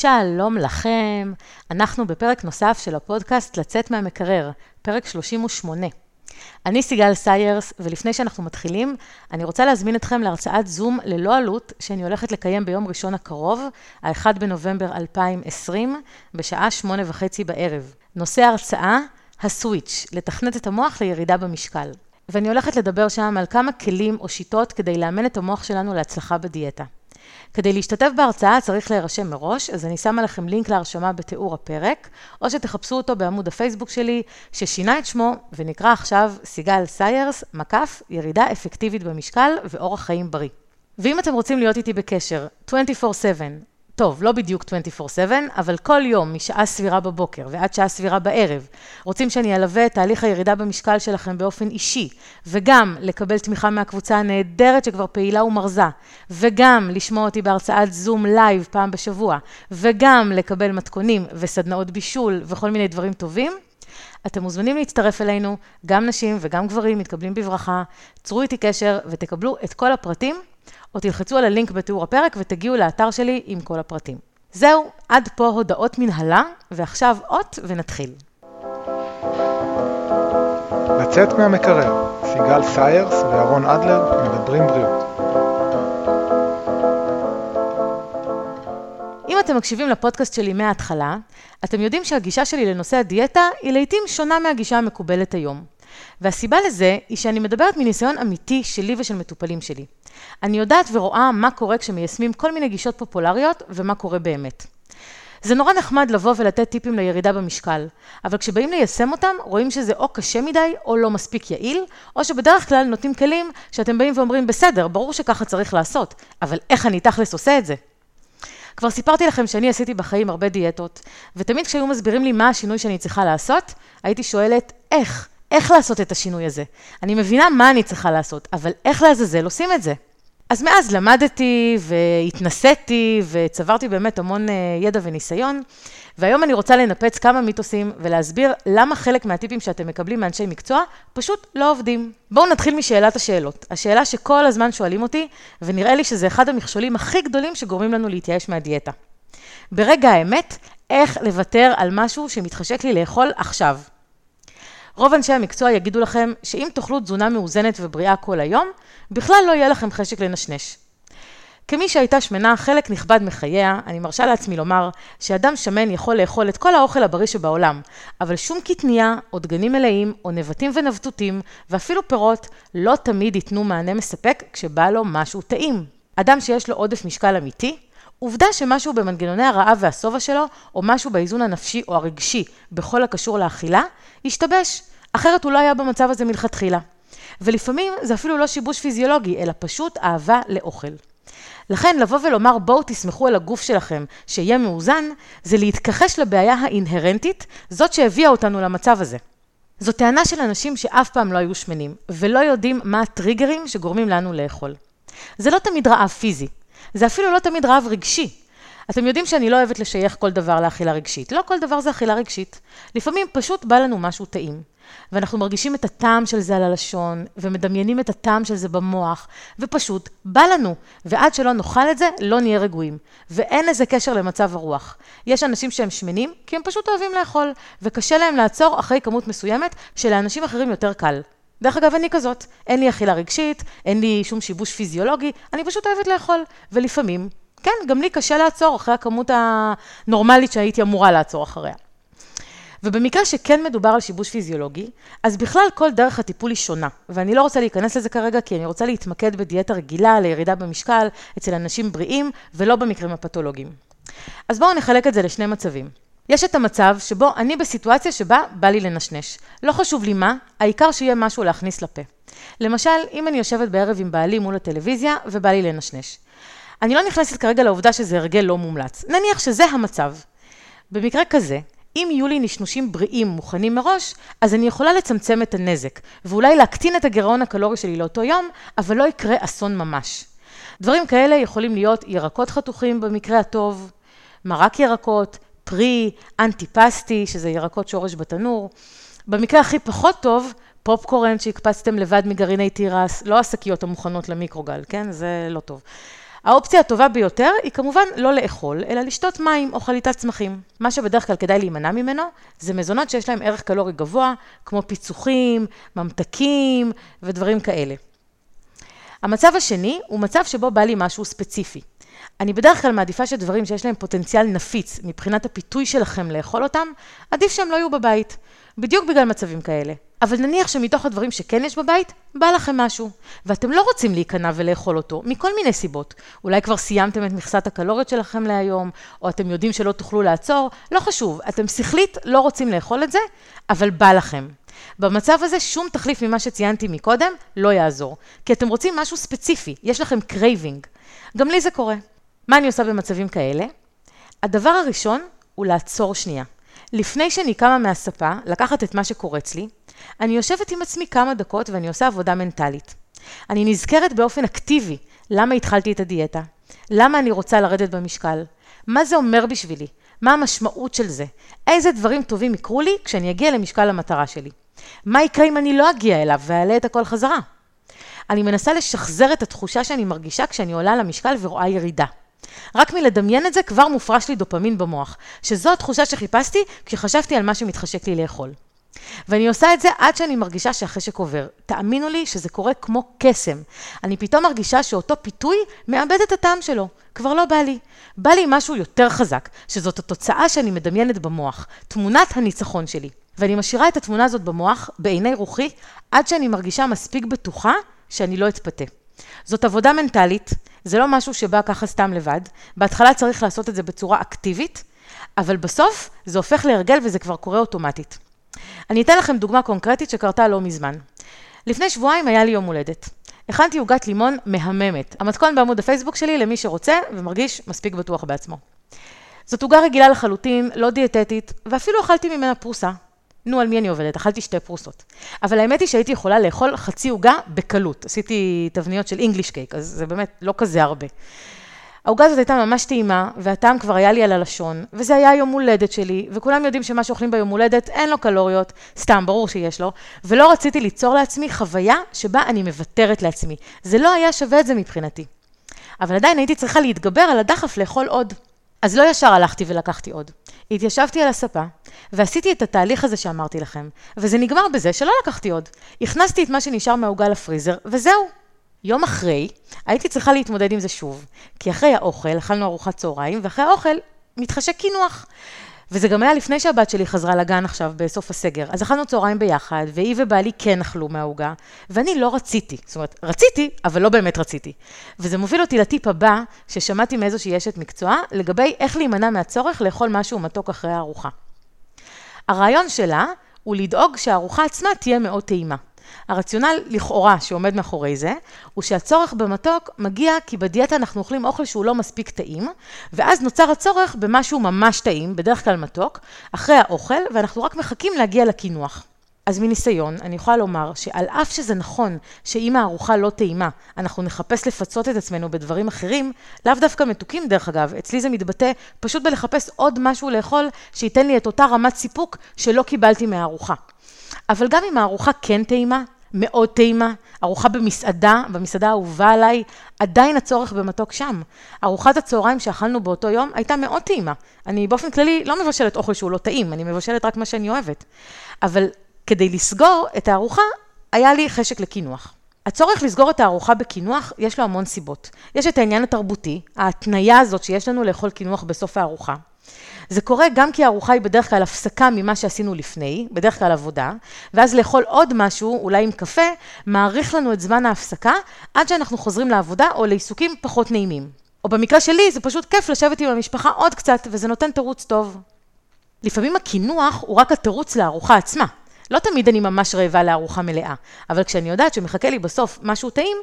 שלום לכם, אנחנו בפרק נוסף של הפודקאסט לצאת מהמקרר, פרק 38. אני סיגל סיירס, ולפני שאנחנו מתחילים, אני רוצה להזמין אתכם להרצאת זום ללא עלות, שאני הולכת לקיים ביום ראשון הקרוב, ה-1 בנובמבר 2020, בשעה שמונה וחצי בערב. נושא ההרצאה, הסוויץ', לתכנת את המוח לירידה במשקל. ואני הולכת לדבר שם על כמה כלים או שיטות כדי לאמן את המוח שלנו להצלחה בדיאטה. כדי להשתתף בהרצאה צריך להירשם מראש, אז אני שמה לכם לינק להרשמה בתיאור הפרק, או שתחפשו אותו בעמוד הפייסבוק שלי, ששינה את שמו ונקרא עכשיו סיגל סיירס, מקף, ירידה אפקטיבית במשקל ואורח חיים בריא. ואם אתם רוצים להיות איתי בקשר, 24/7, טוב, לא בדיוק 24/7, אבל כל יום משעה סבירה בבוקר ועד שעה סבירה בערב, רוצים שאני אלווה את תהליך הירידה במשקל שלכם באופן אישי, וגם לקבל תמיכה מהקבוצה הנהדרת שכבר פעילה ומרזה, וגם לשמוע אותי בהרצאת זום live פעם בשבוע, וגם לקבל מתכונים וסדנאות בישול וכל מיני דברים טובים, אתם מוזמנים להצטרף אלינו, גם נשים וגם גברים מתקבלים בברכה, צרו איתי קשר ותקבלו את כל הפרטים או תלחצו על הלינק בתיאור הפרק ותגיעו לאתר שלי עם כל הפרטים. זהו, עד פה הודעות מנהלה, ועכשיו אות ונתחיל. לצאת מהמקרר, סיגל סיירס ואהרון אדלר מדברים בריאות. אם אתם מקשיבים לפודקאסט שלי מההתחלה, אתם יודעים שהגישה שלי לנושא הדיאטה היא לעיתים שונה מהגישה המקובלת היום. והסיבה לזה היא שאני מדברת מניסיון אמיתי שלי ושל מטופלים שלי. אני יודעת ורואה מה קורה כשמיישמים כל מיני גישות פופולריות ומה קורה באמת. זה נורא נחמד לבוא ולתת טיפים לירידה במשקל, אבל כשבאים ליישם אותם, רואים שזה או קשה מדי או לא מספיק יעיל, או שבדרך כלל נותנים כלים שאתם באים ואומרים, בסדר, ברור שככה צריך לעשות, אבל איך אני תכלס עושה את זה? כבר סיפרתי לכם שאני עשיתי בחיים הרבה דיאטות, ותמיד כשהיו מסבירים לי מה השינוי שאני צריכה לעשות, הייתי שואלת, איך? איך לעשות את השינוי הזה? אני מבינה מה אני צריכה לעשות, אבל איך לעזאזל עושים את זה? אז מאז למדתי והתנסיתי וצברתי באמת המון אה, ידע וניסיון, והיום אני רוצה לנפץ כמה מיתוסים ולהסביר למה חלק מהטיפים שאתם מקבלים מאנשי מקצוע פשוט לא עובדים. בואו נתחיל משאלת השאלות. השאלה שכל הזמן שואלים אותי, ונראה לי שזה אחד המכשולים הכי גדולים שגורמים לנו להתייאש מהדיאטה. ברגע האמת, איך לוותר על משהו שמתחשק לי לאכול עכשיו. רוב אנשי המקצוע יגידו לכם שאם תאכלו תזונה מאוזנת ובריאה כל היום, בכלל לא יהיה לכם חשק לנשנש. כמי שהייתה שמנה חלק נכבד מחייה, אני מרשה לעצמי לומר שאדם שמן יכול לאכול את כל האוכל הבריא שבעולם, אבל שום קטניה, או דגנים מלאים, או נבטים ונבטותים, ואפילו פירות, לא תמיד ייתנו מענה מספק כשבא לו משהו טעים. אדם שיש לו עודף משקל אמיתי, עובדה שמשהו במנגנוני הרעב והשובע שלו, או משהו באיזון הנפשי או הרגשי בכל הקשור לאכילה, ישתבש, אחרת הוא לא היה במצב הזה מלכתחילה. ולפעמים זה אפילו לא שיבוש פיזיולוגי, אלא פשוט אהבה לאוכל. לכן לבוא ולומר בואו תסמכו על הגוף שלכם שיהיה מאוזן, זה להתכחש לבעיה האינהרנטית, זאת שהביאה אותנו למצב הזה. זו טענה של אנשים שאף פעם לא היו שמנים, ולא יודעים מה הטריגרים שגורמים לנו לאכול. זה לא תמיד רעב פיזי, זה אפילו לא תמיד רעב רגשי. אתם יודעים שאני לא אוהבת לשייך כל דבר לאכילה רגשית. לא כל דבר זה אכילה רגשית. לפעמים פשוט בא לנו משהו טעים. ואנחנו מרגישים את הטעם של זה על הלשון, ומדמיינים את הטעם של זה במוח, ופשוט בא לנו. ועד שלא נאכל את זה, לא נהיה רגועים. ואין לזה קשר למצב הרוח. יש אנשים שהם שמנים, כי הם פשוט אוהבים לאכול, וקשה להם לעצור אחרי כמות מסוימת, שלאנשים אחרים יותר קל. דרך אגב, אני כזאת. אין לי אכילה רגשית, אין לי שום שיבוש פיזיולוגי, אני פשוט אוהבת לאכול. ולפעמים, כן, גם לי קשה לעצור אחרי הכמות הנורמלית שהייתי אמורה לעצור אחריה. ובמקרה שכן מדובר על שיבוש פיזיולוגי, אז בכלל כל דרך הטיפול היא שונה, ואני לא רוצה להיכנס לזה כרגע, כי אני רוצה להתמקד בדיאטה רגילה לירידה במשקל אצל אנשים בריאים, ולא במקרים הפתולוגיים. אז בואו נחלק את זה לשני מצבים. יש את המצב שבו אני בסיטואציה שבה בא לי לנשנש. לא חשוב לי מה, העיקר שיהיה משהו להכניס לפה. למשל, אם אני יושבת בערב עם בעלי מול הטלוויזיה ובא לי לנשנש. אני לא נכנסת כרגע לעובדה שזה הרגל לא מומלץ. נניח שזה המצב. במקרה כזה, אם יהיו לי נשנושים בריאים מוכנים מראש, אז אני יכולה לצמצם את הנזק, ואולי להקטין את הגירעון הקלורי שלי לאותו יום, אבל לא יקרה אסון ממש. דברים כאלה יכולים להיות ירקות חתוכים במקרה הטוב, מרק ירקות, פרי, אנטי-פסטי, שזה ירקות שורש בתנור. במקרה הכי פחות טוב, פופקורן שהקפצתם לבד מגרעיני תירס, לא השקיות המוכנות למיקרוגל, כן? זה לא טוב. האופציה הטובה ביותר היא כמובן לא לאכול, אלא לשתות מים או חליטת צמחים. מה שבדרך כלל כדאי להימנע ממנו, זה מזונות שיש להם ערך קלורי גבוה, כמו פיצוחים, ממתקים ודברים כאלה. המצב השני הוא מצב שבו בא לי משהו ספציפי. אני בדרך כלל מעדיפה שדברים שיש להם פוטנציאל נפיץ מבחינת הפיתוי שלכם לאכול אותם, עדיף שהם לא יהיו בבית. בדיוק בגלל מצבים כאלה. אבל נניח שמתוך הדברים שכן יש בבית, בא לכם משהו, ואתם לא רוצים להיכנע ולאכול אותו, מכל מיני סיבות. אולי כבר סיימתם את מכסת הקלוריות שלכם להיום, או אתם יודעים שלא תוכלו לעצור, לא חשוב, אתם שכלית לא רוצים לאכול את זה, אבל בא לכם. במצב הזה שום תחליף ממה שציינתי מקודם לא יעזור, כי אתם רוצים משהו ספציפי, יש לכם craving. גם לי זה קורה. מה אני עושה במצבים כאלה? הדבר הראשון הוא לעצור שנייה. לפני שאני קמה מהספה, לקחת את מה שקורץ לי, אני יושבת עם עצמי כמה דקות ואני עושה עבודה מנטלית. אני נזכרת באופן אקטיבי למה התחלתי את הדיאטה, למה אני רוצה לרדת במשקל, מה זה אומר בשבילי, מה המשמעות של זה, איזה דברים טובים יקרו לי כשאני אגיע למשקל המטרה שלי. מה יקרה אם אני לא אגיע אליו ואעלה את הכל חזרה? אני מנסה לשחזר את התחושה שאני מרגישה כשאני עולה למשקל ורואה ירידה. רק מלדמיין את זה כבר מופרש לי דופמין במוח, שזו התחושה שחיפשתי כשחשבתי על מה שמתחשק לי לאכול. ואני עושה את זה עד שאני מרגישה שהחשק עובר. תאמינו לי שזה קורה כמו קסם. אני פתאום מרגישה שאותו פיתוי מאבד את הטעם שלו. כבר לא בא לי. בא לי משהו יותר חזק, שזאת התוצאה שאני מדמיינת במוח, תמונת הניצחון שלי. ואני משאירה את התמונה הזאת במוח, בעיני רוחי, עד שאני מרגישה מספיק בטוחה שאני לא אתפתה. זאת עבודה מנטלית, זה לא משהו שבא ככה סתם לבד. בהתחלה צריך לעשות את זה בצורה אקטיבית, אבל בסוף זה הופך להרגל וזה כבר קורה אוטומטית. אני אתן לכם דוגמה קונקרטית שקרתה לא מזמן. לפני שבועיים היה לי יום הולדת. הכנתי עוגת לימון מהממת. המתכון בעמוד הפייסבוק שלי למי שרוצה ומרגיש מספיק בטוח בעצמו. זאת עוגה רגילה לחלוטין, לא דיאטטית, ואפילו אכלתי ממנה פרוסה. נו, על מי אני עובדת? אכלתי שתי פרוסות. אבל האמת היא שהייתי יכולה לאכול חצי עוגה בקלות. עשיתי תבניות של אינגליש קייק, אז זה באמת לא כזה הרבה. העוגה הזאת הייתה ממש טעימה, והטעם כבר היה לי על הלשון, וזה היה יום הולדת שלי, וכולם יודעים שמה שאוכלים ביום הולדת אין לו קלוריות, סתם, ברור שיש לו, ולא רציתי ליצור לעצמי חוויה שבה אני מוותרת לעצמי. זה לא היה שווה את זה מבחינתי. אבל עדיין הייתי צריכה להתגבר על הדחף לאכול עוד. אז לא ישר הלכתי ולקחתי עוד. התיישבתי על הספה, ועשיתי את התהליך הזה שאמרתי לכם, וזה נגמר בזה שלא לקחתי עוד. הכנסתי את מה שנשאר מהעוגה לפריזר, וזהו. יום אחרי, הייתי צריכה להתמודד עם זה שוב, כי אחרי האוכל, אכלנו ארוחת צהריים, ואחרי האוכל מתחשק קינוח. וזה גם היה לפני שהבת שלי חזרה לגן עכשיו בסוף הסגר. אז אכלנו צהריים ביחד, והיא ובעלי כן אכלו מהעוגה, ואני לא רציתי. זאת אומרת, רציתי, אבל לא באמת רציתי. וזה מוביל אותי לטיפ הבא, ששמעתי מאיזושהי אשת מקצוע, לגבי איך להימנע מהצורך לאכול משהו מתוק אחרי הארוחה. הרעיון שלה הוא לדאוג שהארוחה עצמה תהיה מאוד טעימה. הרציונל לכאורה שעומד מאחורי זה, הוא שהצורך במתוק מגיע כי בדיאטה אנחנו אוכלים אוכל שהוא לא מספיק טעים, ואז נוצר הצורך במשהו ממש טעים, בדרך כלל מתוק, אחרי האוכל, ואנחנו רק מחכים להגיע לקינוח. אז מניסיון, אני יכולה לומר שעל אף שזה נכון שאם הארוחה לא טעימה, אנחנו נחפש לפצות את עצמנו בדברים אחרים, לאו דווקא מתוקים דרך אגב, אצלי זה מתבטא פשוט בלחפש עוד משהו לאכול שייתן לי את אותה רמת סיפוק שלא קיבלתי מהארוחה. אבל גם אם הארוחה כן טעימה, מאוד טעימה, ארוחה במסעדה, במסעדה האהובה עליי, עדיין הצורך במתוק שם. ארוחת הצהריים שאכלנו באותו יום הייתה מאוד טעימה. אני באופן כללי לא מבשלת אוכל שהוא לא טעים, אני מבשלת רק מה שאני אוהבת. אבל כדי לסגור את הארוחה, היה לי חשק לקינוח. הצורך לסגור את הארוחה בקינוח, יש לו המון סיבות. יש את העניין התרבותי, ההתניה הזאת שיש לנו לאכול קינוח בסוף הארוחה. זה קורה גם כי הארוחה היא בדרך כלל הפסקה ממה שעשינו לפני, בדרך כלל עבודה, ואז לאכול עוד משהו, אולי עם קפה, מאריך לנו את זמן ההפסקה, עד שאנחנו חוזרים לעבודה או לעיסוקים פחות נעימים. או במקרה שלי, זה פשוט כיף לשבת עם המשפחה עוד קצת, וזה נותן תירוץ טוב. לפעמים הקינוח הוא רק התירוץ לארוחה עצמה. לא תמיד אני ממש רעבה לארוחה מלאה, אבל כשאני יודעת שמחכה לי בסוף משהו טעים,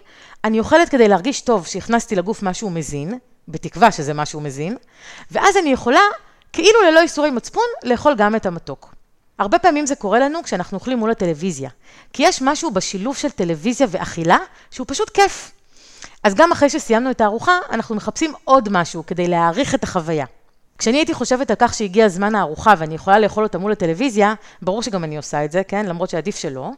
אני אוכלת כדי להרגיש טוב שהכנסתי לגוף משהו מזין, בתקווה שזה משהו מזין, ואז אני יכולה כאילו ללא איסורי מצפון, לאכול גם את המתוק. הרבה פעמים זה קורה לנו כשאנחנו אוכלים מול הטלוויזיה, כי יש משהו בשילוב של טלוויזיה ואכילה שהוא פשוט כיף. אז גם אחרי שסיימנו את הארוחה, אנחנו מחפשים עוד משהו כדי להעריך את החוויה. כשאני הייתי חושבת על כך שהגיע זמן הארוחה ואני יכולה לאכול אותה מול הטלוויזיה, ברור שגם אני עושה את זה, כן? למרות שעדיף שלא,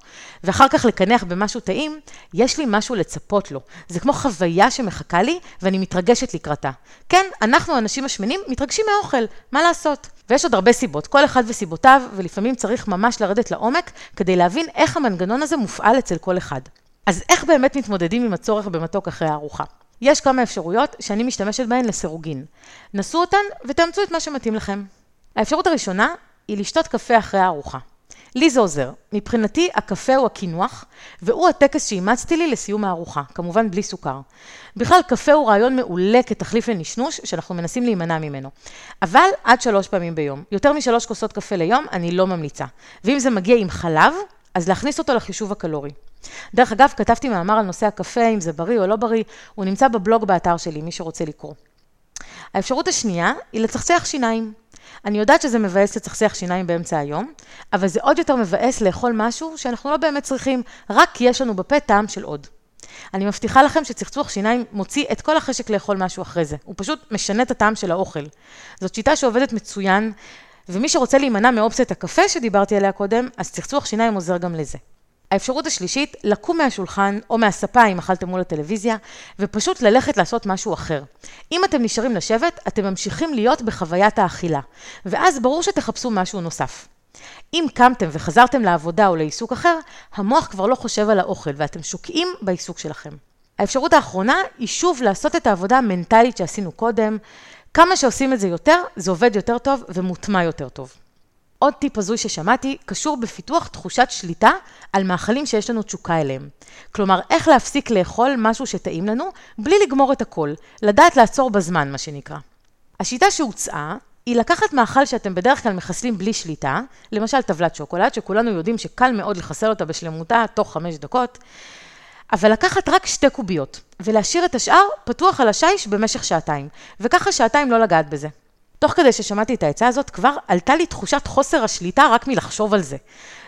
ואחר כך לקנח במשהו טעים, יש לי משהו לצפות לו. זה כמו חוויה שמחכה לי ואני מתרגשת לקראתה. כן, אנחנו, האנשים השמנים, מתרגשים מהאוכל, מה לעשות? ויש עוד הרבה סיבות, כל אחד וסיבותיו, ולפעמים צריך ממש לרדת לעומק כדי להבין איך המנגנון הזה מופעל אצל כל אחד. אז איך באמת מתמודדים עם הצורך במתוק אחרי הארוחה? יש כמה אפשרויות שאני משתמשת בהן לסירוגין. נסו אותן ותאמצו את מה שמתאים לכם. האפשרות הראשונה היא לשתות קפה אחרי הארוחה. לי זה עוזר. מבחינתי, הקפה הוא הקינוח, והוא הטקס שאימצתי לי לסיום הארוחה, כמובן בלי סוכר. בכלל, קפה הוא רעיון מעולה כתחליף לנשנוש, שאנחנו מנסים להימנע ממנו. אבל עד שלוש פעמים ביום. יותר משלוש כוסות קפה ליום, אני לא ממליצה. ואם זה מגיע עם חלב, אז להכניס אותו לחישוב הקלורי. דרך אגב, כתבתי מאמר על נושא הקפה, אם זה בריא או לא בריא, הוא נמצא בבלוג באתר שלי, מי שרוצה לקרוא. האפשרות השנייה היא לצחצח שיניים. אני יודעת שזה מבאס לצחצח שיניים באמצע היום, אבל זה עוד יותר מבאס לאכול משהו שאנחנו לא באמת צריכים, רק כי יש לנו בפה טעם של עוד. אני מבטיחה לכם שצחצוח שיניים מוציא את כל החשק לאכול משהו אחרי זה. הוא פשוט משנה את הטעם של האוכל. זאת שיטה שעובדת מצוין, ומי שרוצה להימנע מאופציית הקפה שדיברתי עליה קודם, אז צחצוח שיניים עוזר גם לזה. האפשרות השלישית, לקום מהשולחן או מהספה אם אכלתם מול הטלוויזיה, ופשוט ללכת לעשות משהו אחר. אם אתם נשארים לשבת, אתם ממשיכים להיות בחוויית האכילה, ואז ברור שתחפשו משהו נוסף. אם קמתם וחזרתם לעבודה או לעיסוק אחר, המוח כבר לא חושב על האוכל ואתם שוקעים בעיסוק שלכם. האפשרות האחרונה היא שוב לעשות את העבודה המנטלית שעשינו קודם. כמה שעושים את זה יותר, זה עובד יותר טוב ומוטמע יותר טוב. עוד טיפ הזוי ששמעתי, קשור בפיתוח תחושת שליטה על מאכלים שיש לנו תשוקה אליהם. כלומר, איך להפסיק לאכול משהו שטעים לנו, בלי לגמור את הכל, לדעת לעצור בזמן, מה שנקרא. השיטה שהוצעה, היא לקחת מאכל שאתם בדרך כלל מחסלים בלי שליטה, למשל טבלת שוקולד, שכולנו יודעים שקל מאוד לחסל אותה בשלמותה תוך חמש דקות, אבל לקחת רק שתי קוביות, ולהשאיר את השאר פתוח על השיש במשך שעתיים, וככה שעתיים לא לגעת בזה. תוך כדי ששמעתי את העצה הזאת, כבר עלתה לי תחושת חוסר השליטה רק מלחשוב על זה.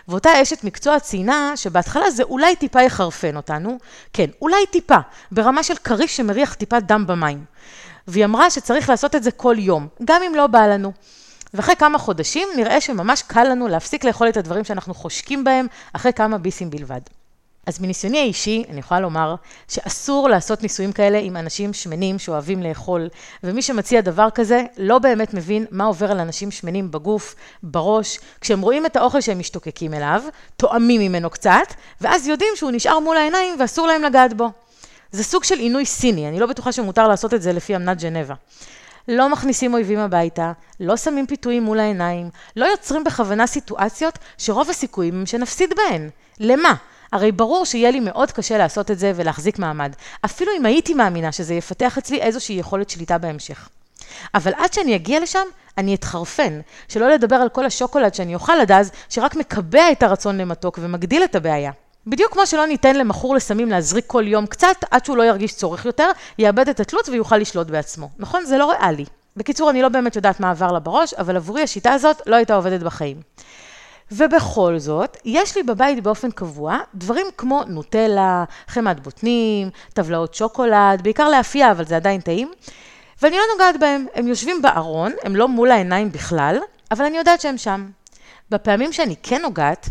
ואותה אשת מקצוע ציינה שבהתחלה זה אולי טיפה יחרפן אותנו, כן, אולי טיפה, ברמה של כריש שמריח טיפה דם במים. והיא אמרה שצריך לעשות את זה כל יום, גם אם לא בא לנו. ואחרי כמה חודשים נראה שממש קל לנו להפסיק לאכול את הדברים שאנחנו חושקים בהם אחרי כמה ביסים בלבד. אז מניסיוני האישי, אני יכולה לומר שאסור לעשות ניסויים כאלה עם אנשים שמנים שאוהבים לאכול, ומי שמציע דבר כזה לא באמת מבין מה עובר על אנשים שמנים בגוף, בראש, כשהם רואים את האוכל שהם משתוקקים אליו, טועמים ממנו קצת, ואז יודעים שהוא נשאר מול העיניים ואסור להם לגעת בו. זה סוג של עינוי סיני, אני לא בטוחה שמותר לעשות את זה לפי אמנת ג'נבה. לא מכניסים אויבים הביתה, לא שמים פיתויים מול העיניים, לא יוצרים בכוונה סיטואציות שרוב הסיכויים הם שנפסיד בהן. למה? הרי ברור שיהיה לי מאוד קשה לעשות את זה ולהחזיק מעמד, אפילו אם הייתי מאמינה שזה יפתח אצלי איזושהי יכולת שליטה בהמשך. אבל עד שאני אגיע לשם, אני אתחרפן, שלא לדבר על כל השוקולד שאני אוכל עד אז, שרק מקבע את הרצון למתוק ומגדיל את הבעיה. בדיוק כמו שלא ניתן למכור לסמים להזריק כל יום קצת, עד שהוא לא ירגיש צורך יותר, יאבד את התלות ויוכל לשלוט בעצמו. נכון? זה לא ריאלי. בקיצור, אני לא באמת יודעת מה עבר לה בראש, אבל עבורי השיטה הזאת לא הייתה עובדת בחיים. ובכל זאת, יש לי בבית באופן קבוע דברים כמו נוטלה, חמת בוטנים, טבלאות שוקולד, בעיקר לאפייה, אבל זה עדיין טעים, ואני לא נוגעת בהם. הם יושבים בארון, הם לא מול העיניים בכלל, אבל אני יודעת שהם שם. בפעמים שאני כן נוגעת,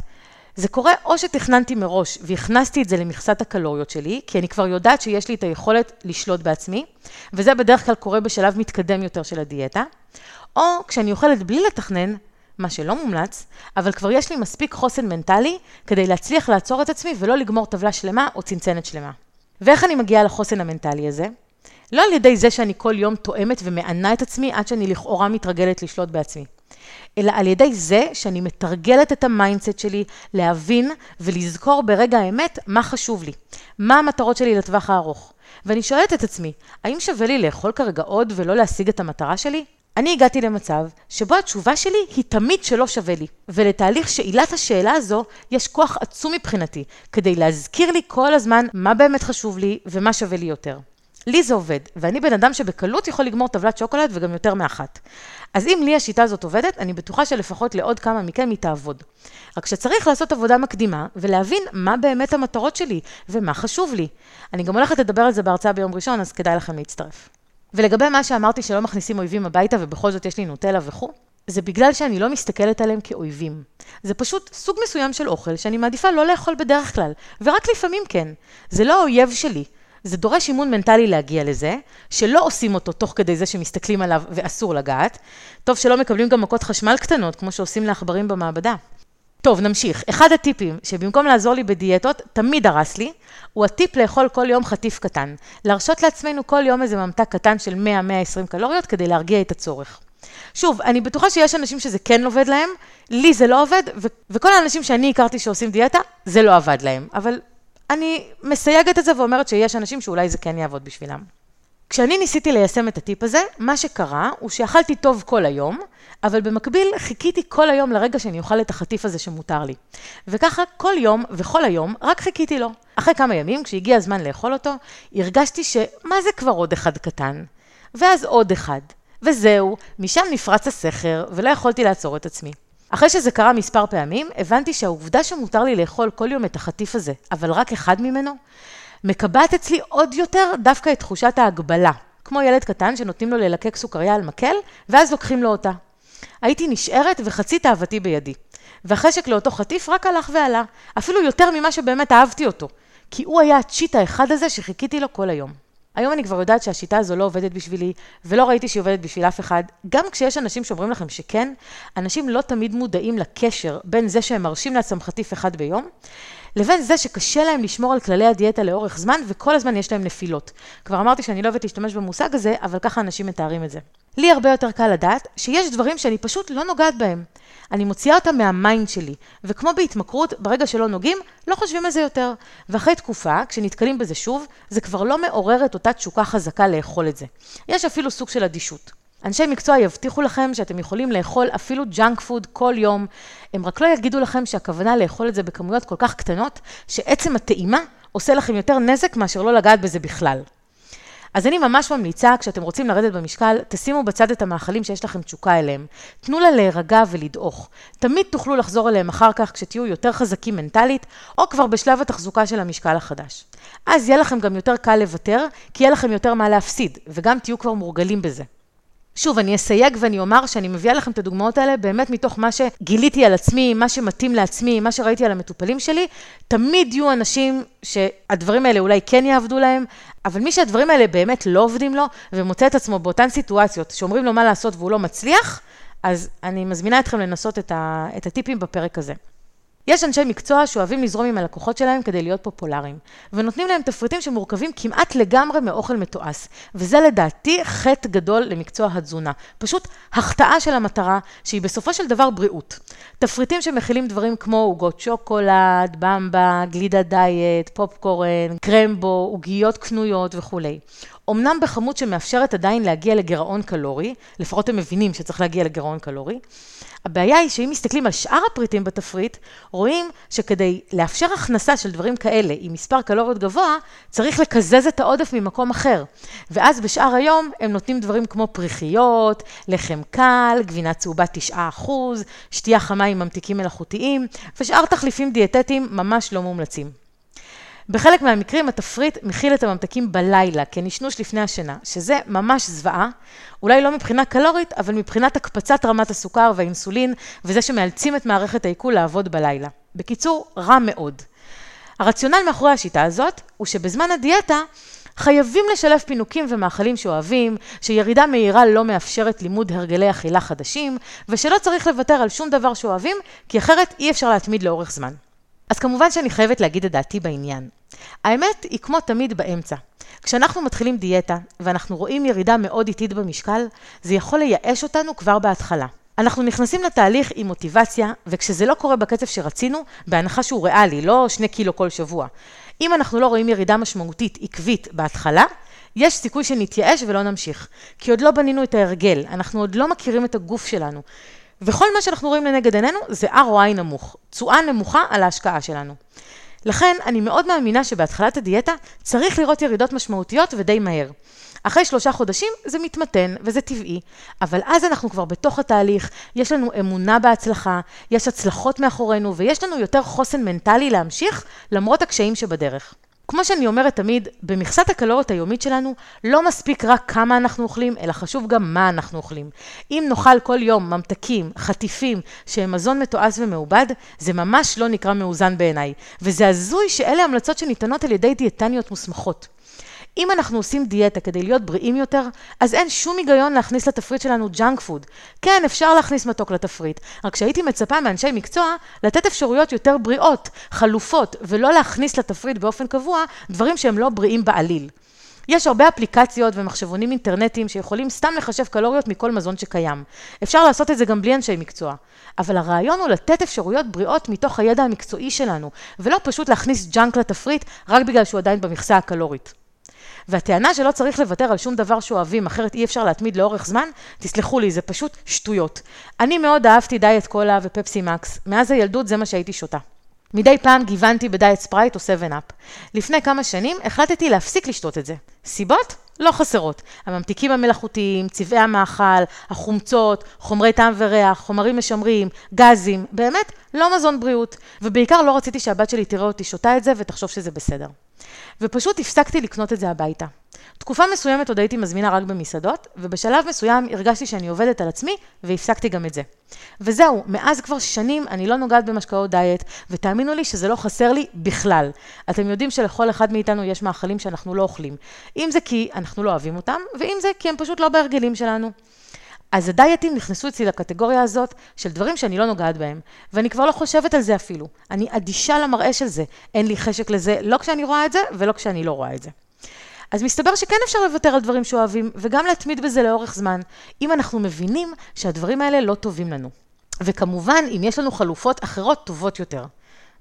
זה קורה או שתכננתי מראש והכנסתי את זה למכסת הקלוריות שלי, כי אני כבר יודעת שיש לי את היכולת לשלוט בעצמי, וזה בדרך כלל קורה בשלב מתקדם יותר של הדיאטה, או כשאני אוכלת בלי לתכנן, מה שלא מומלץ, אבל כבר יש לי מספיק חוסן מנטלי כדי להצליח לעצור את עצמי ולא לגמור טבלה שלמה או צנצנת שלמה. ואיך אני מגיעה לחוסן המנטלי הזה? לא על ידי זה שאני כל יום תואמת ומענה את עצמי עד שאני לכאורה מתרגלת לשלוט בעצמי, אלא על ידי זה שאני מתרגלת את ה mindset שלי להבין ולזכור ברגע האמת מה חשוב לי, מה המטרות שלי לטווח הארוך. ואני שואלת את עצמי, האם שווה לי לאכול כרגע עוד ולא להשיג את המטרה שלי? אני הגעתי למצב שבו התשובה שלי היא תמיד שלא שווה לי. ולתהליך שאלת השאלה הזו יש כוח עצום מבחינתי, כדי להזכיר לי כל הזמן מה באמת חשוב לי ומה שווה לי יותר. לי זה עובד, ואני בן אדם שבקלות יכול לגמור טבלת שוקולד וגם יותר מאחת. אז אם לי השיטה הזאת עובדת, אני בטוחה שלפחות לעוד כמה מכם היא תעבוד. רק שצריך לעשות עבודה מקדימה ולהבין מה באמת המטרות שלי ומה חשוב לי. אני גם הולכת לדבר על זה בהרצאה ביום ראשון, אז כדאי לכם להצטרף. ולגבי מה שאמרתי שלא מכניסים אויבים הביתה ובכל זאת יש לי נוטלה וכו', זה בגלל שאני לא מסתכלת עליהם כאויבים. זה פשוט סוג מסוים של אוכל שאני מעדיפה לא לאכול בדרך כלל, ורק לפעמים כן. זה לא האויב שלי. זה דורש אימון מנטלי להגיע לזה, שלא עושים אותו תוך כדי זה שמסתכלים עליו ואסור לגעת. טוב שלא מקבלים גם מכות חשמל קטנות, כמו שעושים לעכברים במעבדה. טוב, נמשיך. אחד הטיפים שבמקום לעזור לי בדיאטות, תמיד הרס לי, הוא הטיפ לאכול כל יום חטיף קטן. להרשות לעצמנו כל יום איזה ממתק קטן של 100-120 קלוריות כדי להרגיע את הצורך. שוב, אני בטוחה שיש אנשים שזה כן עובד להם, לי זה לא עובד, ו- וכל האנשים שאני הכרתי שעושים דיאטה, זה לא עבד להם. אבל אני מסייגת את זה ואומרת שיש אנשים שאולי זה כן יעבוד בשבילם. כשאני ניסיתי ליישם את הטיפ הזה, מה שקרה הוא שאכלתי טוב כל היום, אבל במקביל חיכיתי כל היום לרגע שאני אוכל את החטיף הזה שמותר לי. וככה כל יום וכל היום רק חיכיתי לו. אחרי כמה ימים, כשהגיע הזמן לאכול אותו, הרגשתי שמה זה כבר עוד אחד קטן? ואז עוד אחד. וזהו, משם נפרץ הסכר ולא יכולתי לעצור את עצמי. אחרי שזה קרה מספר פעמים, הבנתי שהעובדה שמותר לי לאכול כל יום את החטיף הזה, אבל רק אחד ממנו, מקבעת אצלי עוד יותר דווקא את תחושת ההגבלה. כמו ילד קטן שנותנים לו ללקק סוכריה על מקל, ואז לוקחים לו אותה. הייתי נשארת וחצי תאוותי בידי. והחשק לאותו חטיף רק הלך ועלה, אפילו יותר ממה שבאמת אהבתי אותו. כי הוא היה הצ'יט האחד הזה שחיכיתי לו כל היום. היום אני כבר יודעת שהשיטה הזו לא עובדת בשבילי, ולא ראיתי שהיא עובדת בשביל אף אחד. גם כשיש אנשים שאומרים לכם שכן, אנשים לא תמיד מודעים לקשר בין זה שהם מרשים לעצמם חטיף אחד ביום, לבין זה שקשה להם לשמור על כללי הדיאטה לאורך זמן, וכל הזמן יש להם נפילות. כבר אמרתי שאני לא אוהבת להשתמש במושג הזה, אבל ככה אנשים מתארים את זה. לי הרבה יותר קל לדעת שיש דברים שאני פשוט לא נוגעת בהם. אני מוציאה אותם מה mind שלי, וכמו בהתמכרות, ברגע שלא נוגעים, לא חושבים על זה יותר. ואחרי תקופה, כשנתקלים בזה שוב, זה כבר לא מעורר את אותה תשוקה חזקה לאכול את זה. יש אפילו סוג של אדישות. אנשי מקצוע יבטיחו לכם שאתם יכולים לאכול אפילו ג'אנק פוד כל יום, הם רק לא יגידו לכם שהכוונה לאכול את זה בכמויות כל כך קטנות, שעצם הטעימה עושה לכם יותר נזק מאשר לא לגעת בזה בכלל. אז אני ממש ממליצה, כשאתם רוצים לרדת במשקל, תשימו בצד את המאכלים שיש לכם תשוקה אליהם. תנו לה להירגע ולדעוך. תמיד תוכלו לחזור אליהם אחר כך כשתהיו יותר חזקים מנטלית, או כבר בשלב התחזוקה של המשקל החדש. אז יהיה לכם גם יותר קל לוותר, כי יהיה לכם יותר מה להפסיד, וגם תהיו כבר מורגלים בזה. שוב, אני אסייג ואני אומר שאני מביאה לכם את הדוגמאות האלה באמת מתוך מה שגיליתי על עצמי, מה שמתאים לעצמי, מה שראיתי על המטופלים שלי. תמיד יהיו אנשים שהדברים האלה אולי כן יעבדו להם, אבל מי שהדברים האלה באמת לא עובדים לו, ומוצא את עצמו באותן סיטואציות שאומרים לו מה לעשות והוא לא מצליח, אז אני מזמינה אתכם לנסות את, ה, את הטיפים בפרק הזה. יש אנשי מקצוע שאוהבים לזרום עם הלקוחות שלהם כדי להיות פופולריים, ונותנים להם תפריטים שמורכבים כמעט לגמרי מאוכל מתועש, וזה לדעתי חטא גדול למקצוע התזונה. פשוט החטאה של המטרה, שהיא בסופו של דבר בריאות. תפריטים שמכילים דברים כמו עוגות שוקולד, במבה, גלידה דיאט, פופקורן, קרמבו, עוגיות קנויות וכולי. אמנם בכמות שמאפשרת עדיין להגיע לגירעון קלורי, לפחות הם מבינים שצריך להגיע לגירעון קלורי, הבעיה היא שאם מסתכלים על שאר הפריטים בתפריט, רואים שכדי לאפשר הכנסה של דברים כאלה עם מספר קלוריות גבוה, צריך לקזז את העודף ממקום אחר. ואז בשאר היום הם נותנים דברים כמו פריחיות, לחם קל, גבינה צהובה 9%, שתייה חמה עם ממתיקים מלאכותיים, ושאר תחליפים דיאטטיים ממש לא מומלצים. בחלק מהמקרים התפריט מכיל את הממתקים בלילה, כנשנוש לפני השינה, שזה ממש זוועה, אולי לא מבחינה קלורית, אבל מבחינת הקפצת רמת הסוכר והאינסולין, וזה שמאלצים את מערכת העיכול לעבוד בלילה. בקיצור, רע מאוד. הרציונל מאחורי השיטה הזאת, הוא שבזמן הדיאטה, חייבים לשלב פינוקים ומאכלים שאוהבים, שירידה מהירה לא מאפשרת לימוד הרגלי אכילה חדשים, ושלא צריך לוותר על שום דבר שאוהבים, כי אחרת אי אפשר להתמיד לאורך זמן. אז כמובן שאני חייבת להגיד את דעתי בעניין. האמת היא כמו תמיד באמצע. כשאנחנו מתחילים דיאטה ואנחנו רואים ירידה מאוד איטית במשקל, זה יכול לייאש אותנו כבר בהתחלה. אנחנו נכנסים לתהליך עם מוטיבציה, וכשזה לא קורה בקצב שרצינו, בהנחה שהוא ריאלי, לא שני קילו כל שבוע. אם אנחנו לא רואים ירידה משמעותית עקבית בהתחלה, יש סיכוי שנתייאש ולא נמשיך. כי עוד לא בנינו את ההרגל, אנחנו עוד לא מכירים את הגוף שלנו. וכל מה שאנחנו רואים לנגד עינינו זה ROI נמוך, תשואה נמוכה על ההשקעה שלנו. לכן, אני מאוד מאמינה שבהתחלת הדיאטה צריך לראות ירידות משמעותיות ודי מהר. אחרי שלושה חודשים זה מתמתן וזה טבעי, אבל אז אנחנו כבר בתוך התהליך, יש לנו אמונה בהצלחה, יש הצלחות מאחורינו ויש לנו יותר חוסן מנטלי להמשיך למרות הקשיים שבדרך. כמו שאני אומרת תמיד, במכסת הקלוריות היומית שלנו לא מספיק רק כמה אנחנו אוכלים, אלא חשוב גם מה אנחנו אוכלים. אם נאכל כל יום ממתקים, חטיפים, שהם מזון מתועש ומעובד, זה ממש לא נקרא מאוזן בעיניי. וזה הזוי שאלה המלצות שניתנות על ידי דיאטניות מוסמכות. אם אנחנו עושים דיאטה כדי להיות בריאים יותר, אז אין שום היגיון להכניס לתפריט שלנו ג'אנק פוד. כן, אפשר להכניס מתוק לתפריט, רק שהייתי מצפה מאנשי מקצוע לתת אפשרויות יותר בריאות, חלופות, ולא להכניס לתפריט באופן קבוע דברים שהם לא בריאים בעליל. יש הרבה אפליקציות ומחשבונים אינטרנטיים שיכולים סתם לחשב קלוריות מכל מזון שקיים. אפשר לעשות את זה גם בלי אנשי מקצוע. אבל הרעיון הוא לתת אפשרויות בריאות מתוך הידע המקצועי שלנו, ולא פשוט להכניס ג'אנק לתפריט רק בגלל שהוא עדיין במכסה הקלורית. והטענה שלא צריך לוותר על שום דבר שאוהבים, אחרת אי אפשר להתמיד לאורך זמן, תסלחו לי, זה פשוט שטויות. אני מאוד אהבתי דיאט קולה ופפסי מקס, מאז הילדות זה מה שהייתי שותה. מדי פעם גיוונתי בדיאט ספרייט או 7-אפ. לפני כמה שנים החלטתי להפסיק לשתות את זה. סיבות? לא חסרות. הממתיקים המלאכותיים, צבעי המאכל, החומצות, חומרי טעם וריח, חומרים משמרים, גזים, באמת לא מזון בריאות. ובעיקר לא רציתי שהבת שלי תראה אותי שותה את זה ותחשוב שזה בסדר. ופשוט הפסקתי לקנות את זה הביתה. תקופה מסוימת עוד הייתי מזמינה רק במסעדות, ובשלב מסוים הרגשתי שאני עובדת על עצמי, והפסקתי גם את זה. וזהו, מאז כבר שנים אני לא נוגעת במשקאות דיאט, ותאמינו לי שזה לא חסר לי בכלל. אתם יודעים שלכל אחד מאיתנו יש מאכלים שאנחנו לא אוכלים. אם זה כי אנחנו לא אוהבים אותם, ואם זה כי הם פשוט לא בהרגלים שלנו. אז הדיאטים נכנסו אצלי לקטגוריה הזאת של דברים שאני לא נוגעת בהם, ואני כבר לא חושבת על זה אפילו. אני אדישה למראה של זה, אין לי חשק לזה, לא כשאני רואה את זה ולא כשאני לא רואה את זה. אז מסתבר שכן אפשר לוותר על דברים שאוהבים, וגם להתמיד בזה לאורך זמן, אם אנחנו מבינים שהדברים האלה לא טובים לנו. וכמובן, אם יש לנו חלופות אחרות טובות יותר.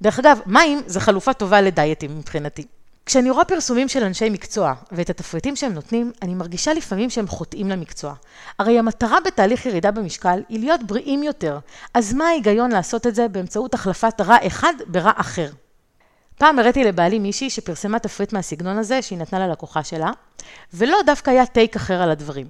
דרך אגב, מים זה חלופה טובה לדיאטים מבחינתי. כשאני רואה פרסומים של אנשי מקצוע ואת התפריטים שהם נותנים, אני מרגישה לפעמים שהם חוטאים למקצוע. הרי המטרה בתהליך ירידה במשקל היא להיות בריאים יותר, אז מה ההיגיון לעשות את זה באמצעות החלפת רע אחד ברע אחר? פעם הראיתי לבעלי מישהי שפרסמה תפריט מהסגנון הזה שהיא נתנה ללקוחה שלה, ולא דווקא היה טייק אחר על הדברים.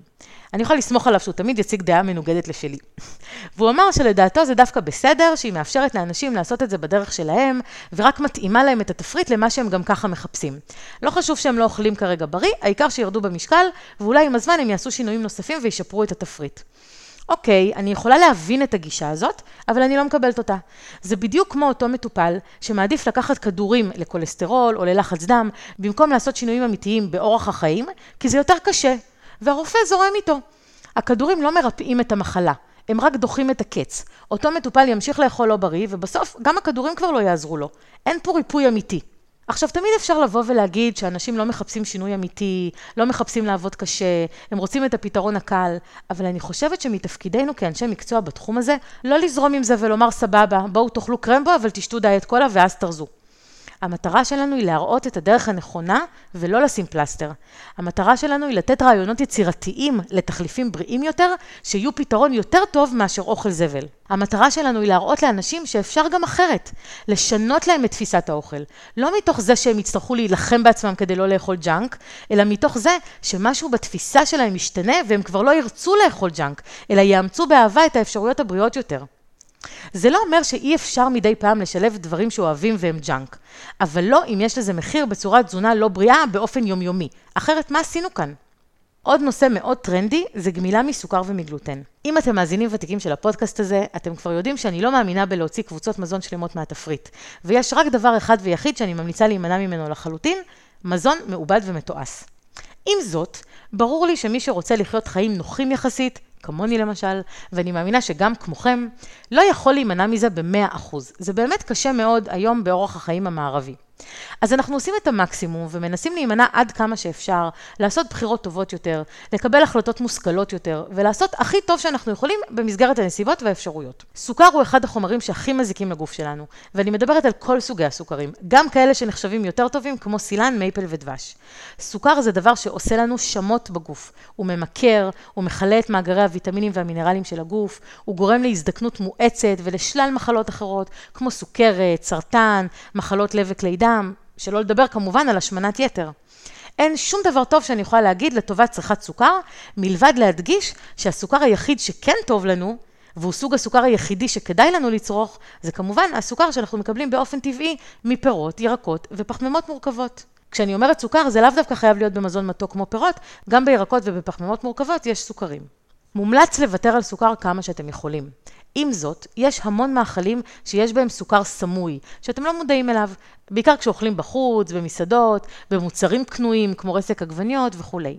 אני יכולה לסמוך עליו שהוא תמיד יציג דעה מנוגדת לשלי. והוא אמר שלדעתו זה דווקא בסדר, שהיא מאפשרת לאנשים לעשות את זה בדרך שלהם, ורק מתאימה להם את התפריט למה שהם גם ככה מחפשים. לא חשוב שהם לא אוכלים כרגע בריא, העיקר שירדו במשקל, ואולי עם הזמן הם יעשו שינויים נוספים וישפרו את התפריט. אוקיי, אני יכולה להבין את הגישה הזאת, אבל אני לא מקבלת אותה. זה בדיוק כמו אותו מטופל שמעדיף לקחת כדורים לכולסטרול או ללחץ דם, במקום לעשות שינויים אמיתיים באורח החיים, כי זה יותר קשה, והרופא זורם איתו. הכדורים לא מרפאים את המחלה, הם רק דוחים את הקץ. אותו מטופל ימשיך לאכול לא בריא, ובסוף גם הכדורים כבר לא יעזרו לו. אין פה ריפוי אמיתי. עכשיו, תמיד אפשר לבוא ולהגיד שאנשים לא מחפשים שינוי אמיתי, לא מחפשים לעבוד קשה, הם רוצים את הפתרון הקל, אבל אני חושבת שמתפקידנו כאנשי מקצוע בתחום הזה, לא לזרום עם זה ולומר סבבה, בואו תאכלו קרמבו, אבל תשתו דיאט קולה ואז תרזו. המטרה שלנו היא להראות את הדרך הנכונה ולא לשים פלסטר. המטרה שלנו היא לתת רעיונות יצירתיים לתחליפים בריאים יותר, שיהיו פתרון יותר טוב מאשר אוכל זבל. המטרה שלנו היא להראות לאנשים שאפשר גם אחרת, לשנות להם את תפיסת האוכל. לא מתוך זה שהם יצטרכו להילחם בעצמם כדי לא לאכול ג'אנק, אלא מתוך זה שמשהו בתפיסה שלהם משתנה והם כבר לא ירצו לאכול ג'אנק, אלא יאמצו באהבה את האפשרויות הבריאות יותר. זה לא אומר שאי אפשר מדי פעם לשלב דברים שאוהבים והם ג'אנק, אבל לא אם יש לזה מחיר בצורת תזונה לא בריאה באופן יומיומי. אחרת, מה עשינו כאן? עוד נושא מאוד טרנדי זה גמילה מסוכר ומגלוטן. אם אתם מאזינים ותיקים של הפודקאסט הזה, אתם כבר יודעים שאני לא מאמינה בלהוציא קבוצות מזון שלמות מהתפריט. ויש רק דבר אחד ויחיד שאני ממליצה להימנע ממנו לחלוטין, מזון מעובד ומתועש. עם זאת, ברור לי שמי שרוצה לחיות חיים נוחים יחסית, כמוני למשל, ואני מאמינה שגם כמוכם, לא יכול להימנע מזה ב-100%. זה באמת קשה מאוד היום באורח החיים המערבי. אז אנחנו עושים את המקסימום ומנסים להימנע עד כמה שאפשר, לעשות בחירות טובות יותר, לקבל החלטות מושכלות יותר, ולעשות הכי טוב שאנחנו יכולים במסגרת הנסיבות והאפשרויות. סוכר הוא אחד החומרים שהכי מזיקים לגוף שלנו, ואני מדברת על כל סוגי הסוכרים, גם כאלה שנחשבים יותר טובים כמו סילן, מייפל ודבש. סוכר זה דבר שעושה לנו שמות בגוף, הוא ממכר, הוא מכלה את מאגרי הוויטמינים והמינרלים של הגוף, הוא גורם להזדקנות מואצת ולשלל מחלות אחרות, כמו סוכרת, סרטן, מחלות לב וכלי דם, שלא לדבר כמובן על השמנת יתר. אין שום דבר טוב שאני יכולה להגיד לטובת צריכת סוכר, מלבד להדגיש שהסוכר היחיד שכן טוב לנו, והוא סוג הסוכר היחידי שכדאי לנו לצרוך, זה כמובן הסוכר שאנחנו מקבלים באופן טבעי מפירות, ירקות ופחמימות מורכבות. כשאני אומרת סוכר, זה לאו דווקא חייב להיות במזון מתוק כמו פירות, גם בירקות ובפחמימות מורכבות יש סוכרים. מומלץ לוותר על סוכר כמה שאתם יכולים. עם זאת, יש המון מאכלים שיש בהם סוכר סמוי, שאתם לא מודעים אליו, בעיקר כשאוכלים בחוץ, במסעדות, במוצרים קנויים כמו רסק עגבניות וכולי.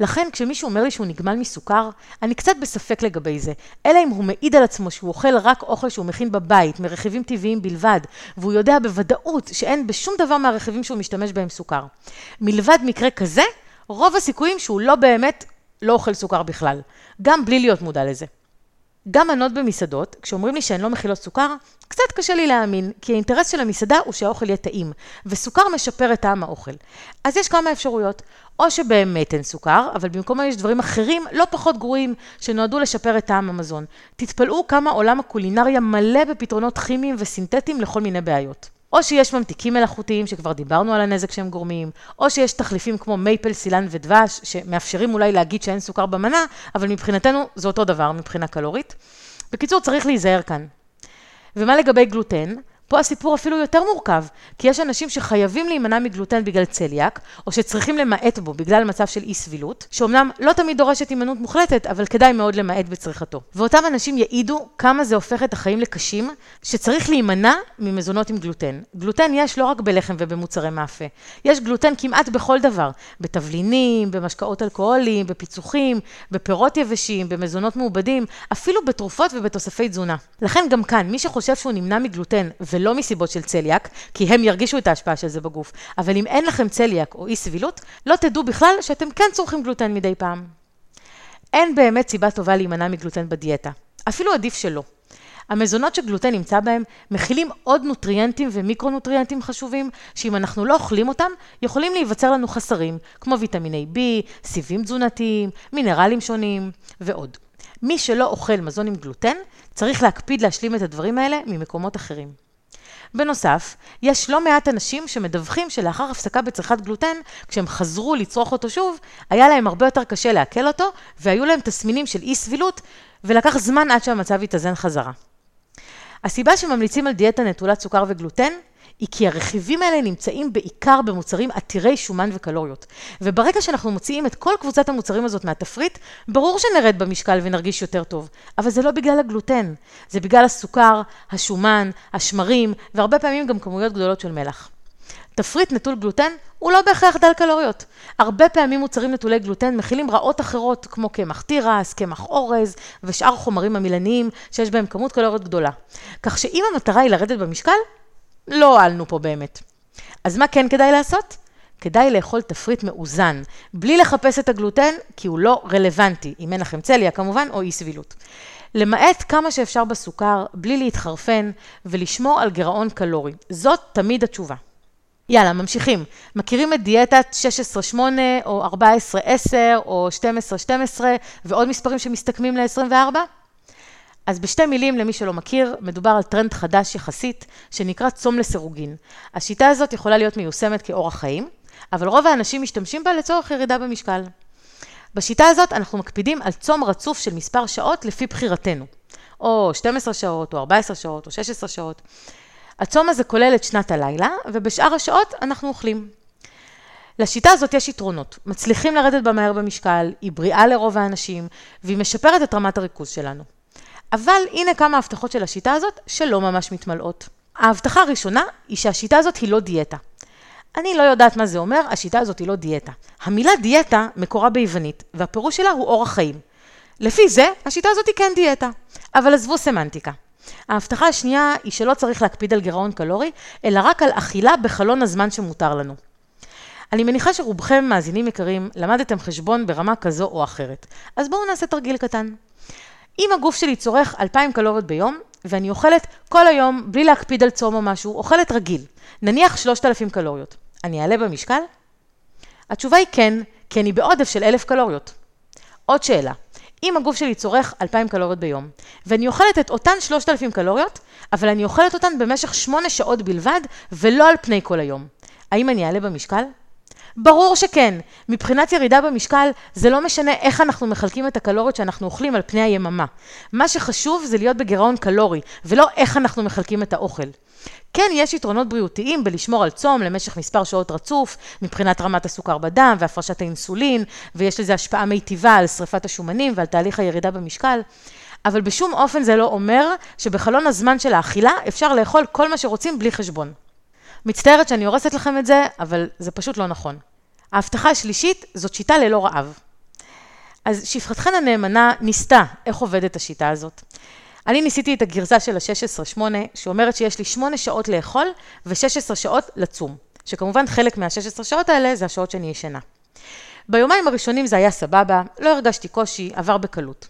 לכן כשמישהו אומר לי שהוא נגמל מסוכר, אני קצת בספק לגבי זה. אלא אם הוא מעיד על עצמו שהוא אוכל רק אוכל שהוא מכין בבית, מרכיבים טבעיים בלבד, והוא יודע בוודאות שאין בשום דבר מהרכיבים שהוא משתמש בהם סוכר. מלבד מקרה כזה, רוב הסיכויים שהוא לא באמת לא אוכל סוכר בכלל, גם בלי להיות מודע לזה. גם מנות במסעדות, כשאומרים לי שהן לא מכילות סוכר, קצת קשה לי להאמין, כי האינטרס של המסעדה הוא שהאוכל יהיה טעים, וסוכר משפר את טעם האוכל. אז יש כמה אפשרויות, או שבאמת אין סוכר, אבל במקומו יש דברים אחרים לא פחות גרועים, שנועדו לשפר את טעם המזון. תתפלאו כמה עולם הקולינריה מלא בפתרונות כימיים וסינתטיים לכל מיני בעיות. או שיש ממתיקים מלאכותיים, שכבר דיברנו על הנזק שהם גורמים, או שיש תחליפים כמו מייפל, סילן ודבש, שמאפשרים אולי להגיד שאין סוכר במנה, אבל מבחינתנו זה אותו דבר מבחינה קלורית. בקיצור, צריך להיזהר כאן. ומה לגבי גלוטן? פה הסיפור אפילו יותר מורכב, כי יש אנשים שחייבים להימנע מגלוטן בגלל צליאק, או שצריכים למעט בו בגלל מצב של אי סבילות, שאומנם לא תמיד דורשת הימנעות מוחלטת, אבל כדאי מאוד למעט בצריכתו. ואותם אנשים יעידו כמה זה הופך את החיים לקשים, שצריך להימנע ממזונות עם גלוטן. גלוטן יש לא רק בלחם ובמוצרי מאפה, יש גלוטן כמעט בכל דבר, בתבלינים, במשקאות אלכוהוליים, בפיצוחים, בפירות יבשים, במזונות מעובדים, אפילו בתרופות ובתוספי תזונה. לכן גם כאן, מי שחושב שהוא נמנע מגלוטן ולא מסיבות של צליאק, כי הם ירגישו את ההשפעה של זה בגוף. אבל אם אין לכם צליאק או אי סבילות, לא תדעו בכלל שאתם כן צורכים גלוטן מדי פעם. אין באמת סיבה טובה להימנע מגלוטן בדיאטה. אפילו עדיף שלא. המזונות שגלוטן נמצא בהם מכילים עוד נוטריאנטים ומיקרונוטריאנטים חשובים, שאם אנחנו לא אוכלים אותם, יכולים להיווצר לנו חסרים, כמו ויטמיני B, סיבים תזונתיים, מינרלים שונים ועוד. מי שלא אוכל מזון עם גלוטן, צריך להקפיד להשלים את הדברים האלה ממקומות אחרים. בנוסף, יש לא מעט אנשים שמדווחים שלאחר הפסקה בצריכת גלוטן, כשהם חזרו לצרוך אותו שוב, היה להם הרבה יותר קשה לעכל אותו, והיו להם תסמינים של אי סבילות, ולקח זמן עד שהמצב יתאזן חזרה. הסיבה שממליצים על דיאטה נטולת סוכר וגלוטן, היא כי הרכיבים האלה נמצאים בעיקר במוצרים עתירי שומן וקלוריות. וברגע שאנחנו מוציאים את כל קבוצת המוצרים הזאת מהתפריט, ברור שנרד במשקל ונרגיש יותר טוב. אבל זה לא בגלל הגלוטן, זה בגלל הסוכר, השומן, השמרים, והרבה פעמים גם כמויות גדולות של מלח. תפריט נטול גלוטן הוא לא בהכרח דל קלוריות. הרבה פעמים מוצרים נטולי גלוטן מכילים רעות אחרות, כמו קמח תירס, קמח אורז ושאר חומרים עמילניים שיש בהם כמות קלוריות גדולה. כך שאם המטרה היא לרדת במשקל, לא הועלנו פה באמת. אז מה כן כדאי לעשות? כדאי לאכול תפריט מאוזן, בלי לחפש את הגלוטן, כי הוא לא רלוונטי, אם אין לכם צליה כמובן, או אי סבילות. למעט כמה שאפשר בסוכר, בלי להתחרפן, ולשמור על גירעון קלורי. זאת תמיד התשובה. יאללה, ממשיכים. מכירים את דיאטת 16-8, או 14-10, או 12-12, ועוד מספרים שמסתכמים ל-24? אז בשתי מילים, למי שלא מכיר, מדובר על טרנד חדש יחסית, שנקרא צום לסירוגין. השיטה הזאת יכולה להיות מיושמת כאורח חיים, אבל רוב האנשים משתמשים בה לצורך ירידה במשקל. בשיטה הזאת אנחנו מקפידים על צום רצוף של מספר שעות לפי בחירתנו, או 12 שעות, או 14 שעות, או 16 שעות. הצום הזה כולל את שנת הלילה, ובשאר השעות אנחנו אוכלים. לשיטה הזאת יש יתרונות, מצליחים לרדת בה מהר במשקל, היא בריאה לרוב האנשים, והיא משפרת את רמת הריכוז שלנו. אבל הנה כמה הבטחות של השיטה הזאת שלא ממש מתמלאות. ההבטחה הראשונה היא שהשיטה הזאת היא לא דיאטה. אני לא יודעת מה זה אומר, השיטה הזאת היא לא דיאטה. המילה דיאטה מקורה ביוונית, והפירוש שלה הוא אורח חיים. לפי זה, השיטה הזאת היא כן דיאטה. אבל עזבו סמנטיקה. ההבטחה השנייה היא שלא צריך להקפיד על גירעון קלורי, אלא רק על אכילה בחלון הזמן שמותר לנו. אני מניחה שרובכם, מאזינים יקרים, למדתם חשבון ברמה כזו או אחרת. אז בואו נעשה תרגיל קטן. אם הגוף שלי צורך 2,000 קלוריות ביום, ואני אוכלת כל היום, בלי להקפיד על צום או משהו, אוכלת רגיל, נניח 3,000 קלוריות, אני אעלה במשקל? התשובה היא כן, כי אני בעודף של 1,000 קלוריות. עוד שאלה, אם הגוף שלי צורך 2,000 קלוריות ביום, ואני אוכלת את אותן 3,000 קלוריות, אבל אני אוכלת אותן במשך 8 שעות בלבד, ולא על פני כל היום, האם אני אעלה במשקל? ברור שכן. מבחינת ירידה במשקל, זה לא משנה איך אנחנו מחלקים את הקלוריות שאנחנו אוכלים על פני היממה. מה שחשוב זה להיות בגירעון קלורי, ולא איך אנחנו מחלקים את האוכל. כן, יש יתרונות בריאותיים בלשמור על צום למשך מספר שעות רצוף, מבחינת רמת הסוכר בדם והפרשת האינסולין, ויש לזה השפעה מיטיבה על שריפת השומנים ועל תהליך הירידה במשקל. אבל בשום אופן זה לא אומר שבחלון הזמן של האכילה אפשר לאכול כל מה שרוצים בלי חשבון. מצטערת שאני הורסת לכם את זה, אבל זה פשוט לא נכון. ההבטחה השלישית זאת שיטה ללא רעב. אז שפחתכן הנאמנה ניסתה איך עובדת השיטה הזאת. אני ניסיתי את הגרסה של ה-16-8, שאומרת שיש לי 8 שעות לאכול ו-16 שעות לצום, שכמובן חלק מה-16 שעות האלה זה השעות שאני ישנה. ביומיים הראשונים זה היה סבבה, לא הרגשתי קושי, עבר בקלות.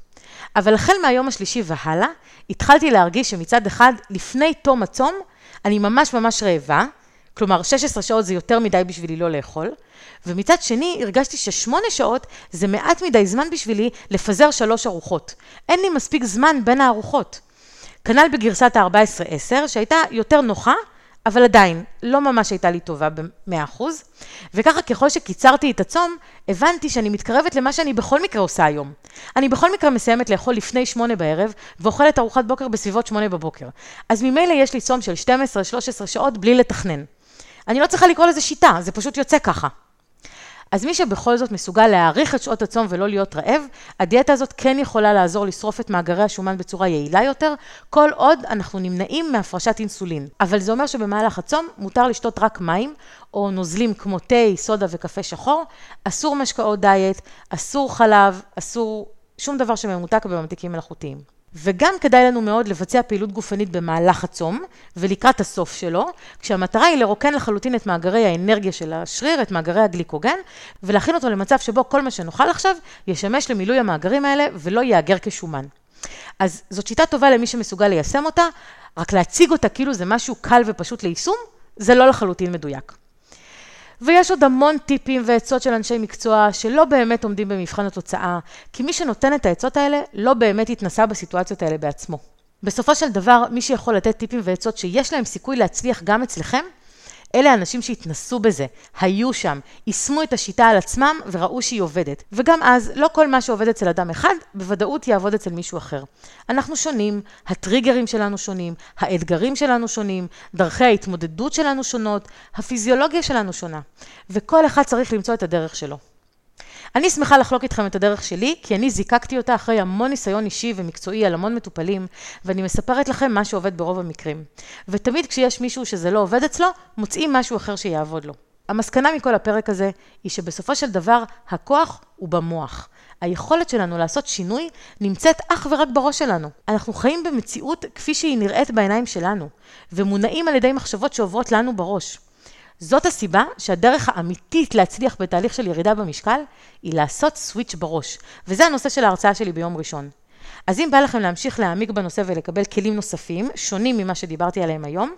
אבל החל מהיום השלישי והלאה, התחלתי להרגיש שמצד אחד, לפני תום הצום, אני ממש ממש רעבה, כלומר 16 שעות זה יותר מדי בשבילי לא לאכול, ומצד שני הרגשתי ששמונה שעות זה מעט מדי זמן בשבילי לפזר שלוש ארוחות. אין לי מספיק זמן בין הארוחות. כנ"ל בגרסת ה-14-10, שהייתה יותר נוחה, אבל עדיין, לא ממש הייתה לי טובה ב-100%, וככה ככל שקיצרתי את הצום, הבנתי שאני מתקרבת למה שאני בכל מקרה עושה היום. אני בכל מקרה מסיימת לאכול לפני שמונה בערב, ואוכלת ארוחת בוקר בסביבות שמונה בבוקר. אז ממילא יש לי צום של 12-13 שעות בלי לתכנן. אני לא צריכה לקרוא לזה שיטה, זה פשוט יוצא ככה. אז מי שבכל זאת מסוגל להאריך את שעות הצום ולא להיות רעב, הדיאטה הזאת כן יכולה לעזור לשרוף את מאגרי השומן בצורה יעילה יותר, כל עוד אנחנו נמנעים מהפרשת אינסולין. אבל זה אומר שבמהלך הצום מותר לשתות רק מים, או נוזלים כמו תה, סודה וקפה שחור, אסור משקאות דיאט, אסור חלב, אסור שום דבר שממותק בממתיקים מלאכותיים. וגם כדאי לנו מאוד לבצע פעילות גופנית במהלך הצום ולקראת הסוף שלו, כשהמטרה היא לרוקן לחלוטין את מאגרי האנרגיה של השריר, את מאגרי הגליקוגן, ולהכין אותו למצב שבו כל מה שנאכל עכשיו ישמש למילוי המאגרים האלה ולא ייאגר כשומן. אז זאת שיטה טובה למי שמסוגל ליישם אותה, רק להציג אותה כאילו זה משהו קל ופשוט ליישום, זה לא לחלוטין מדויק. ויש עוד המון טיפים ועצות של אנשי מקצוע שלא באמת עומדים במבחן התוצאה, כי מי שנותן את העצות האלה לא באמת התנסה בסיטואציות האלה בעצמו. בסופו של דבר, מי שיכול לתת טיפים ועצות שיש להם סיכוי להצליח גם אצלכם, אלה האנשים שהתנסו בזה, היו שם, יישמו את השיטה על עצמם וראו שהיא עובדת. וגם אז, לא כל מה שעובד אצל אדם אחד, בוודאות יעבוד אצל מישהו אחר. אנחנו שונים, הטריגרים שלנו שונים, האתגרים שלנו שונים, דרכי ההתמודדות שלנו שונות, הפיזיולוגיה שלנו שונה. וכל אחד צריך למצוא את הדרך שלו. אני שמחה לחלוק איתכם את הדרך שלי, כי אני זיקקתי אותה אחרי המון ניסיון אישי ומקצועי על המון מטופלים, ואני מספרת לכם מה שעובד ברוב המקרים. ותמיד כשיש מישהו שזה לא עובד אצלו, מוצאים משהו אחר שיעבוד לו. המסקנה מכל הפרק הזה, היא שבסופו של דבר, הכוח הוא במוח. היכולת שלנו לעשות שינוי נמצאת אך ורק בראש שלנו. אנחנו חיים במציאות כפי שהיא נראית בעיניים שלנו, ומונעים על ידי מחשבות שעוברות לנו בראש. זאת הסיבה שהדרך האמיתית להצליח בתהליך של ירידה במשקל, היא לעשות סוויץ' בראש. וזה הנושא של ההרצאה שלי ביום ראשון. אז אם בא לכם להמשיך להעמיק בנושא ולקבל כלים נוספים, שונים ממה שדיברתי עליהם היום,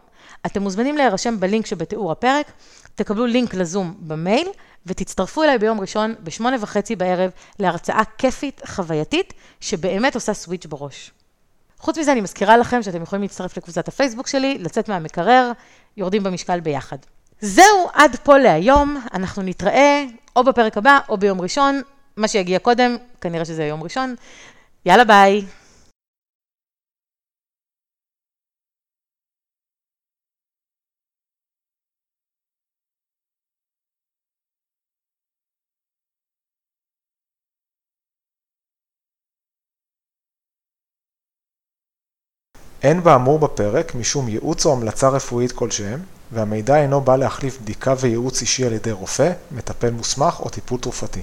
אתם מוזמנים להירשם בלינק שבתיאור הפרק, תקבלו לינק לזום במייל, ותצטרפו אליי ביום ראשון בשמונה וחצי בערב להרצאה כיפית, חווייתית, שבאמת עושה סוויץ' בראש. חוץ מזה, אני מזכירה לכם שאתם יכולים להצטרף לקבוצת הפייסבוק שלי, לצאת מהמקרר, יורדים במשקל ביחד. זהו עד פה להיום, אנחנו נתראה או בפרק הבא או ביום ראשון, מה שיגיע קודם, כנראה שזה יום ראשון. יאללה ביי. אין באמור בפרק משום ייעוץ או המלצה רפואית כלשהם, והמידע אינו בא להחליף בדיקה וייעוץ אישי על ידי רופא, מטפל מוסמך או טיפול תרופתי.